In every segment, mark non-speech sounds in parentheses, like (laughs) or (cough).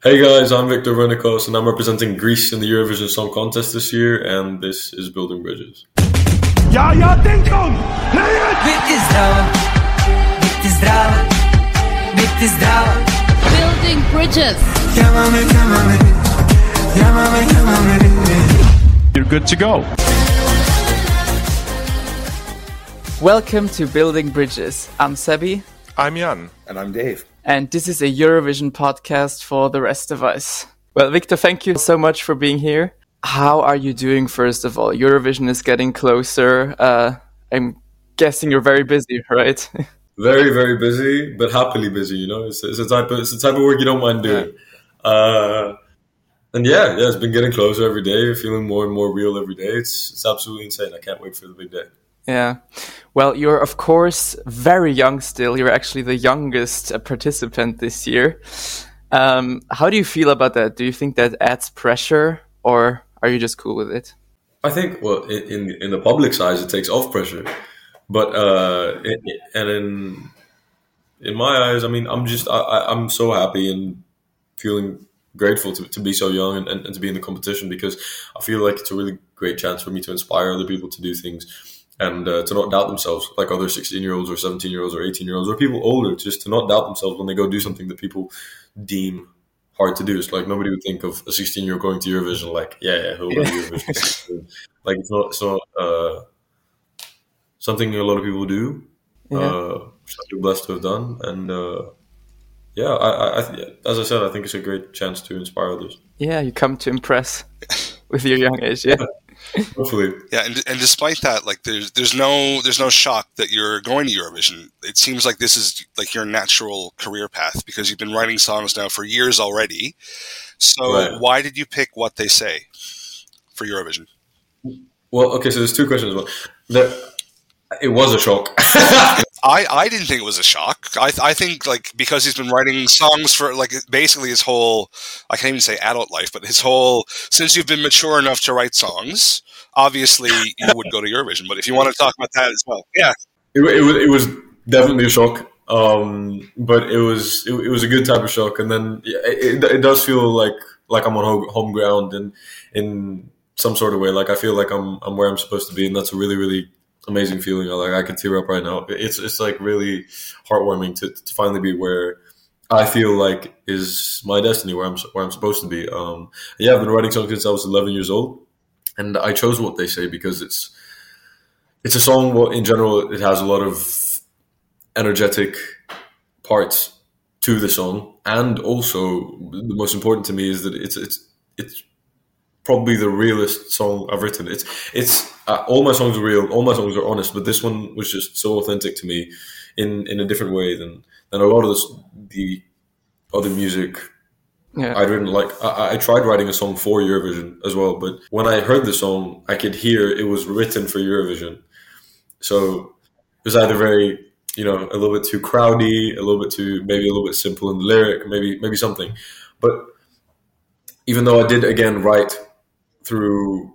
Hey guys, I'm Victor Vernicos and I'm representing Greece in the Eurovision Song Contest this year, and this is Building Bridges. Ja, ja, Dinkum! Biti zdrav, biti zdrav, biti zdrav. Building bridges. You're good to go. Welcome to Building Bridges. I'm Sebi, I'm Jan. And I'm Dave. And this is a Eurovision podcast for the rest of us. Well, Victor, thank you so much for being here. How are you doing, first of all? Eurovision is getting closer. Uh, I'm guessing you're very busy, right? (laughs) Very, very busy, but happily busy. You know, it's, it's a type of it's a type of work you don't mind doing. Uh, and yeah, yeah, it's been getting closer every day. Feeling more and more real every day. It's it's absolutely insane. I can't wait for the big day. Yeah. Well, you're, of course, very young still. You're actually the youngest uh, participant this year. Um, how do you feel about that? Do you think that adds pressure, or are you just cool with it? I think well, in in, the public eyes, it takes off pressure, but uh, and in in my eyes, I mean, I'm just I, I'm so happy and feeling grateful to, to be so young and, and, and to be in the competition because I feel like it's a really great chance for me to inspire other people to do things and uh, to not doubt themselves like other 16 year olds or 17 year olds or 18 year olds or people older just to not doubt themselves when they go do something that people deem hard to do. It's like nobody would think of a 16 year old going to Eurovision like, yeah, yeah, he'll go Eurovision. (laughs) like it's not, it's not uh, something a lot of people do. Yeah. Uh, which blessed to have done, and uh, yeah, I, I, I, as I said, I think it's a great chance to inspire others. Yeah, you come to impress (laughs) with your young age. Yeah. Hopefully, Yeah, and, and despite that, like there's there's no there's no shock that you're going to Eurovision. It seems like this is like your natural career path because you've been writing songs now for years already. So Right. why did you pick what they say for Eurovision? well, okay. So there's two questions. Well, there, it was a shock. (laughs) I, I didn't think it was a shock. I, I think like because he's been writing songs for like basically his whole I can't even say adult life, but his whole since you've been mature enough to write songs, obviously you would go to Eurovision. But if you want to talk about that as well, yeah, it, it was it was definitely a shock um but it was it, it was a good type of shock and then yeah, it, it does feel like like i'm on home, home ground in in some sort of way like i feel like i'm i'm where i'm supposed to be and that's a really really amazing feeling I like i could tear up right now it's it's like really heartwarming to, to finally be where I feel like is my destiny where I'm where I'm supposed to be. Um, yeah, I've been writing songs since I was 11 years old, and I chose what they say because it's it's a song. Well, in general, it has a lot of energetic parts to the song, and also the most important to me is that it's it's it's probably the realest song I've written. It's it's uh, all my songs are real, all my songs are honest, but this one was just so authentic to me in in a different way than than a lot of this, the other music Yeah. I'd written like I, I tried writing a song for Eurovision as well, but when I heard the song, I could hear it was written for Eurovision. So it was either very, you know, a little bit too crowdy, a little bit too maybe a little bit simple in the lyric, maybe maybe something. But even though I did again write through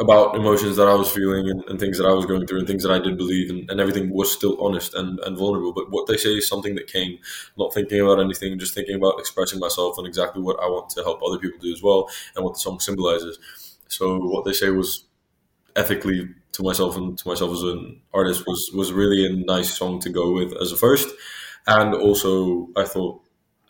about emotions that I was feeling and, and things that I was going through and things that I did believe and, and everything was still honest and, and vulnerable. But what they say is something that came, not thinking about anything, just thinking about expressing myself and exactly what I want to help other people do as well and what the song symbolizes. So what they say was ethically to myself and to myself as an artist was, was really a nice song to go with as a first. And also I thought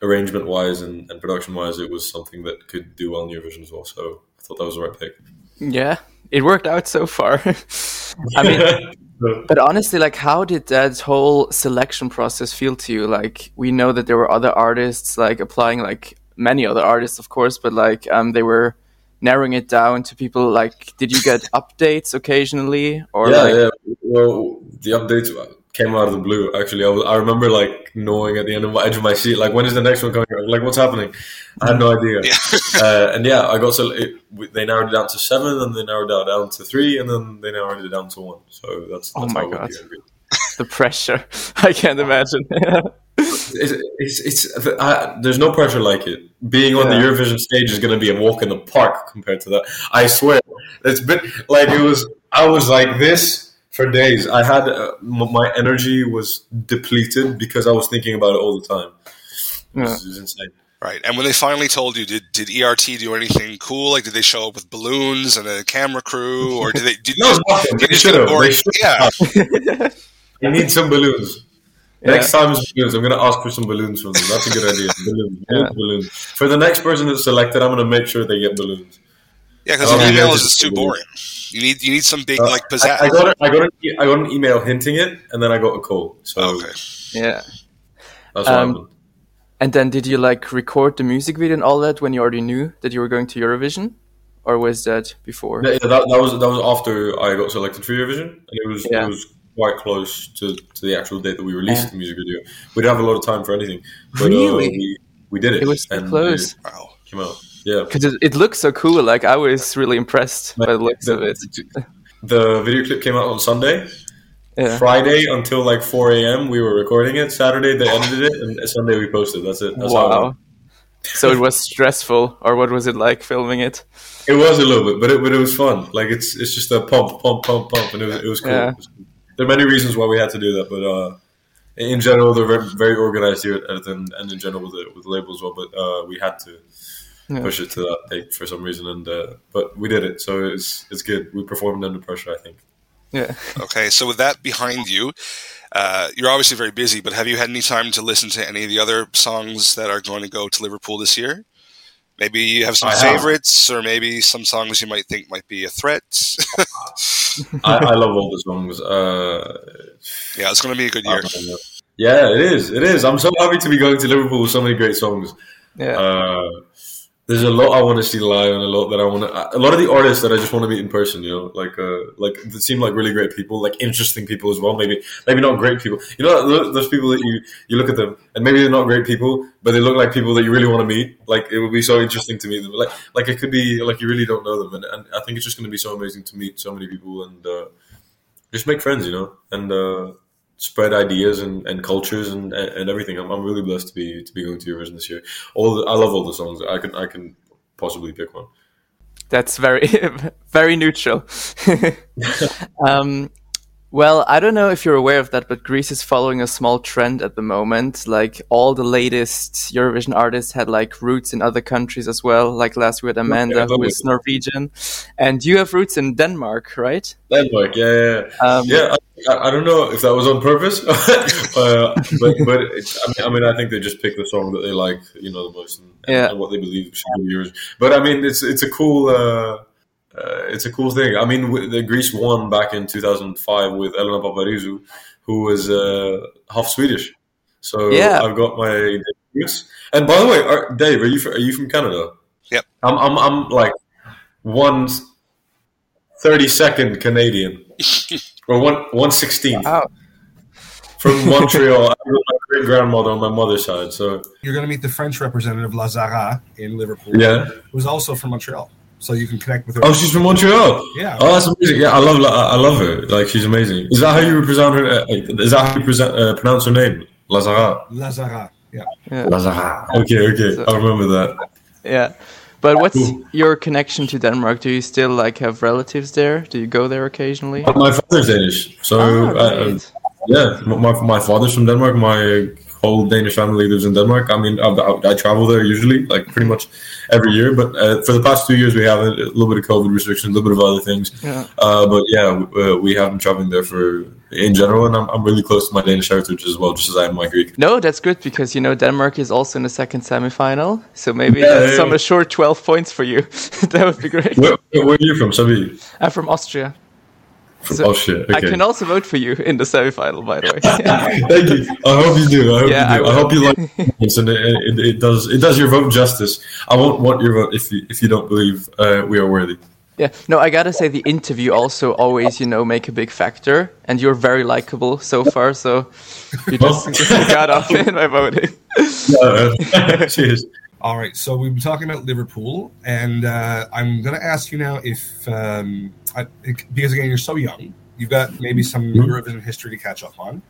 arrangement wise and, production wise, it was something that could do well in Eurovision as well. So thought that was the right pick. Yeah, it worked out so far. (laughs) I mean, (laughs) but honestly, like, how did that whole selection process feel to you? Like, we know that there were other artists, like, applying, like, many other artists, of course, but like, um, they were narrowing it down to people. Like, did you get (laughs) updates occasionally, or yeah, like, yeah. Well, the updates came out of the blue. Actually, I, was, I remember like knowing at the end of my edge of my seat, like when is the next one coming? Like what's happening? I had no idea. (laughs) uh, and yeah, I got so it, they narrowed it down to seven, and they narrowed it down to three, and then they narrowed it down to one. So that's, that's Oh my God. (laughs) the pressure? (laughs) I can't imagine. It's, it's, it's I, there's no pressure like it. Being on Yeah. the Eurovision stage is going to be a walk in the park compared to that. I swear, it's been like it was. I was like this for days. I had uh, my energy was depleted because I was thinking about it all the time. Yeah. This is insane. Right. And when they finally told you, did did ERT do anything cool? Like, did they show up with balloons and a camera crew, or did they? Did, (laughs) No, nothing. did They should have. They should Yeah. (laughs) I need some balloons. Yeah. Next time it's balloons, I'm gonna ask for some balloons from them. That's a good idea. (laughs) Balloons, Yeah. balloons. For the next person that's selected, I'm gonna make sure they get balloons. Yeah, because Oh, an email is just- just too boring. You need you need some big Uh, like pizzazz. I, I got a, I got an, e- I got an email hinting it, and then I got a call. So okay. Yeah. that's what Um. And then did you like record the music video and all that when you already knew that you were going to Eurovision, or was that before? Yeah, yeah, that, that was that was after I got selected for Eurovision, and it was Yeah. it was quite close to, to the actual date that we released Yeah. the music video. We didn't have a lot of time for anything, but Really? uh, we we did it. It was so and close. Wow. Came out. Yeah, Because it, it looks so cool. Like I was really impressed by the looks the, of it. the video clip came out on Sunday. Yeah. Friday until like 4 a.m. we were recording it. Saturday they edited it, and Sunday we posted. That's it. That's it Wow. So it was stressful, or what was it like filming it? It was a little bit, but it, but it was fun. Like it's it's just a pump, pump, pump, pump, and it was it was cool. Yeah. It was cool. There are many reasons why we had to do that, but uh, in general they're very, very organized here at and in general with the, with the label as well. But uh, we had to Yeah. push it to that date for some reason, and uh, but we did it, so it's it's good. We performed under pressure, I think. Yeah. Okay. So with that behind you, uh, you're obviously very busy. But have you had any time to listen to any of the other songs that are going to go to Liverpool this year? Maybe you have some I have. favorites, or maybe some songs you might think might be a threat. (laughs) I, I love all the songs. Uh, yeah, it's going to be a good year. yeah, it is. It is. I'm so happy to be going to Liverpool with so many great songs. Yeah. Uh, there's a lot I want to see live, and a lot that I want to. A lot of the artists that I just want to meet in person. You know, like uh, like they seem like really great people, like interesting people as well. Maybe maybe not great people. You know, those people that you you look at them, and maybe they're not great people, but they look like people that you really want to meet. Like it would be so interesting to meet them. Like like it could be like you really don't know them, and, and I think it's just going to be so amazing to meet so many people and uh, just make friends. You know, and. Uh, spread ideas and, and cultures and, and everything. I'm, I'm really blessed to be to be going to Eurovision this year. All the, I love all the songs. I can I can possibly pick one. That's very, (laughs) very neutral. (laughs) um, well, I don't know if you're aware of that, but Greece is following a small trend at the moment. Like all the latest Eurovision artists had like roots in other countries as well. Like last we had Amanda, I who is. Norwegian, and you have roots in Denmark, right? Denmark, yeah, yeah, yeah. Um, yeah I, I don't know if that was on purpose, (laughs) uh, but but it's, I, mean, I mean I think they just picked the song that they like, you know, the most, and, Yeah. and what they believe should be yours. But I mean, it's it's a cool. Uh, uh, it's a cool thing. I mean, the Greece won back in 2005 with Elena Paparizou, who was uh, half Swedish. So Yeah. I've got my roots. And by the way, are, Dave, are you fr- are you from Canada? Yep. I'm I'm I'm like one thirty second Canadian, (laughs) or one one sixteenth Wow. from (laughs) Montreal. I'm my great grandmother on my mother's side. So You're going to meet the French representative La Zarra in Liverpool, yeah. who's also from Montreal. So you can connect with her. Oh, she's from Montreal. Yeah. Oh, that's amazing. Yeah, I love I love her. Like she's amazing. Is that how you present her? Uh, is that how you present, uh, pronounce her name? La Zarra. Lazara. Yeah. La Zarra. Okay, okay. I remember that. Yeah. But what's your connection to Denmark? Do you still like have relatives there? Do you go there occasionally? My father's Danish, so Ah, uh. Yeah, my, my father's from Denmark. My whole Danish family lives in Denmark. I mean, I, I, I travel there usually, like pretty much every year. But uh, for the past two years, we have a, a little bit of COVID restrictions, a little bit of other things. Yeah. Uh, but yeah, uh, we have been traveling there for in general, and I'm, I'm really close to my Danish heritage as well, just as I am my Greek. No, that's good because you know Denmark is also in the second semifinal, so maybe Yeah, that's yeah, some yeah. short twelve points for you. (laughs) that would be great. Where, where are you from? Sebi? I'm from Austria. So oh shit! I can also vote for you in the semifinal, by the way. (laughs) Thank you. I hope you do. I hope Yeah, you do. I I, hope you like (laughs) it, and it, it, does. It does your vote justice. I won't want your vote if you if you don't believe uh, we are worthy. yeah, no, I gotta say the interview also always, you know, make a big factor, and you're very likable so far. So you just (laughs) got off in my voting. Uh, cheers. All right. So we've been talking about Liverpool, and uh, I'm going to ask you now if, um, I, because again, you're so young, you've got maybe some Eurovision history to catch up on.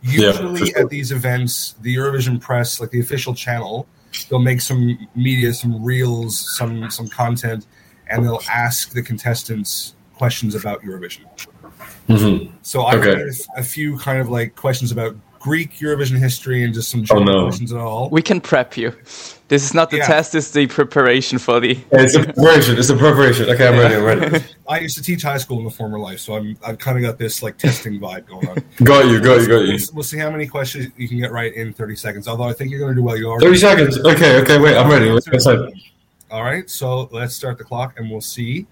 Yeah, Usually sure. at these events, the Eurovision press, like the official channel, they'll make some media, some reels, some some content, and they'll ask the contestants questions about Eurovision. Mhm. So I Okay. have a few kind of like questions about Greek Eurovision history and just some Oh, general no. questions at all. We can prep you. This is not the Yeah. test, it's the preparation for the. It's a preparation. It's a preparation. Okay, I'm ready. I'm ready. (laughs) I used to teach high school in a former life, so I'm I've kind of got this like testing vibe going on. (laughs) Got you. Got you. Got you. We'll, we'll see how many questions you can get right in 30 seconds. Although I think you're going to do well. You are. Thirty seconds. Okay. Okay. Wait. I'm ready. Let's go inside. All right, so let's start the clock and we'll see.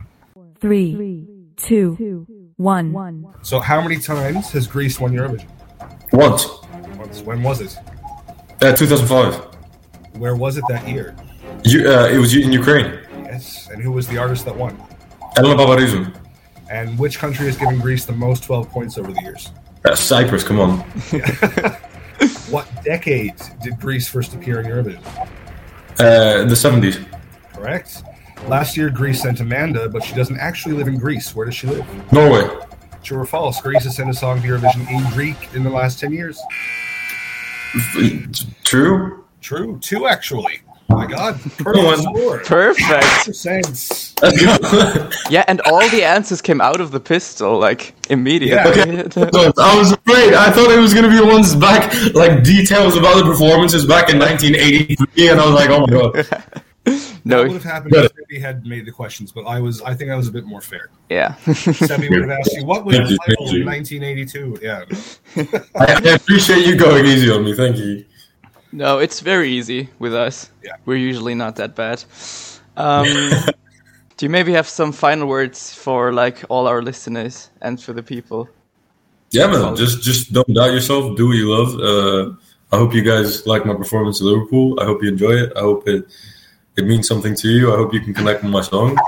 Three, two, one. So, how many times has Greece won Eurovision? Once. Once. When was it? Uh, 2005. Where was it that year? You, uh, it was in Ukraine. Yes. And who was the artist that won? Elena Paparizou. And which country has given Greece the most 12 points over the years? Uh, Cyprus. Come on. (laughs) What decade did Greece first appear in Eurovision? Uh, the 70s. Correct. Last year, Greece sent Amanda, but she doesn't actually live in Greece. Where does she live? Norway. True or false? Greece has sent a song to Eurovision in Greek in the last 10 years. True. True. Two, actually. My God. Come (laughs) Perfect Perfect! Sense. (laughs) Yeah, and all the answers came out of the pistol, like, immediately. Okay. (laughs) I was afraid. I thought it was gonna be ones back, like details about the performances back in 1983, and I was like, oh my god. What no, would have happened if Sebi had made the questions, but I was I think I was a bit more fair. yeah. (laughs) Sebi would have asked you what was Thank the title in 1982. Yeah. I, I appreciate you going easy on me. Thank you. No, it's very easy with us. Yeah. We're usually not that bad. Um, (laughs) do you maybe have some final words for like all our listeners and for the people? Yeah, man. Just just don't doubt yourself. Do what you love. Uh, I hope you guys like my performance in Liverpool. I hope you enjoy it. I hope it it means something to you. I hope you can connect with my song.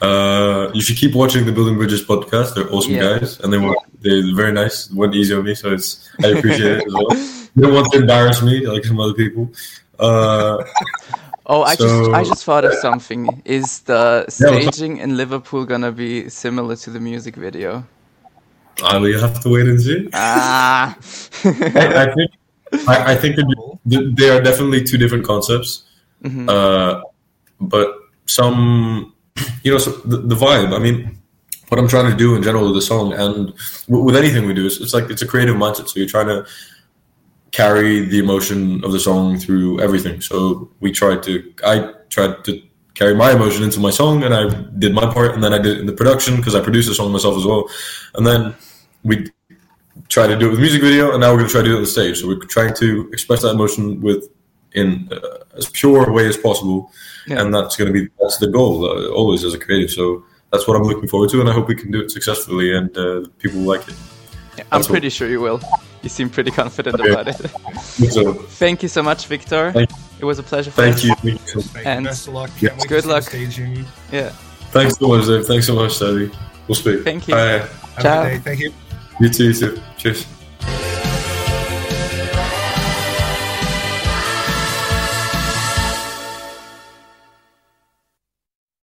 Uh, you should keep watching the Building Bridges podcast. They're awesome Yeah. guys, and they were they're very nice. Went easy on me, so it's I appreciate it as well. (laughs) They don't want to embarrass me like some other people. Uh, Oh, I just I just thought of something. Is the Yeah, staging in Liverpool gonna be similar to the music video? I will have to wait and see. Ah, I, I think I, I think (laughs) they are definitely two different concepts. Mm-hmm. Uh, but some, you know, so the, the vibe. I mean, what I'm trying to do in general with the song and w- with anything we do is it's like it's a creative mindset. So you're trying to carry the emotion of the song through everything. So we tried to, I tried to carry my emotion into my song, and I did my part, and then I did it in the production because I produced the song myself as well, and then we try to do it with music video, and now we're going to try to do it on the stage. So we're trying to express that emotion with in uh, as pure a way as possible, Yeah. and that's going to be that's the goal uh, always as a creative. So that's what I'm looking forward to, and I hope we can do it successfully and uh, people will like it. I'm That's what- pretty sure you will. You seem pretty confident Okay. about it. (laughs) So Thank you so much, Victor. It was a pleasure. Thank us. you, thank you. And- you. Best of luck. Yeah. Good to see luck. the staging. Yeah. Thanks so much, Dave. Thanks so much, Daddy. We'll speak. Thank you. Bye. Have Ciao. a good day. Thank you. You too. You too. Cheers.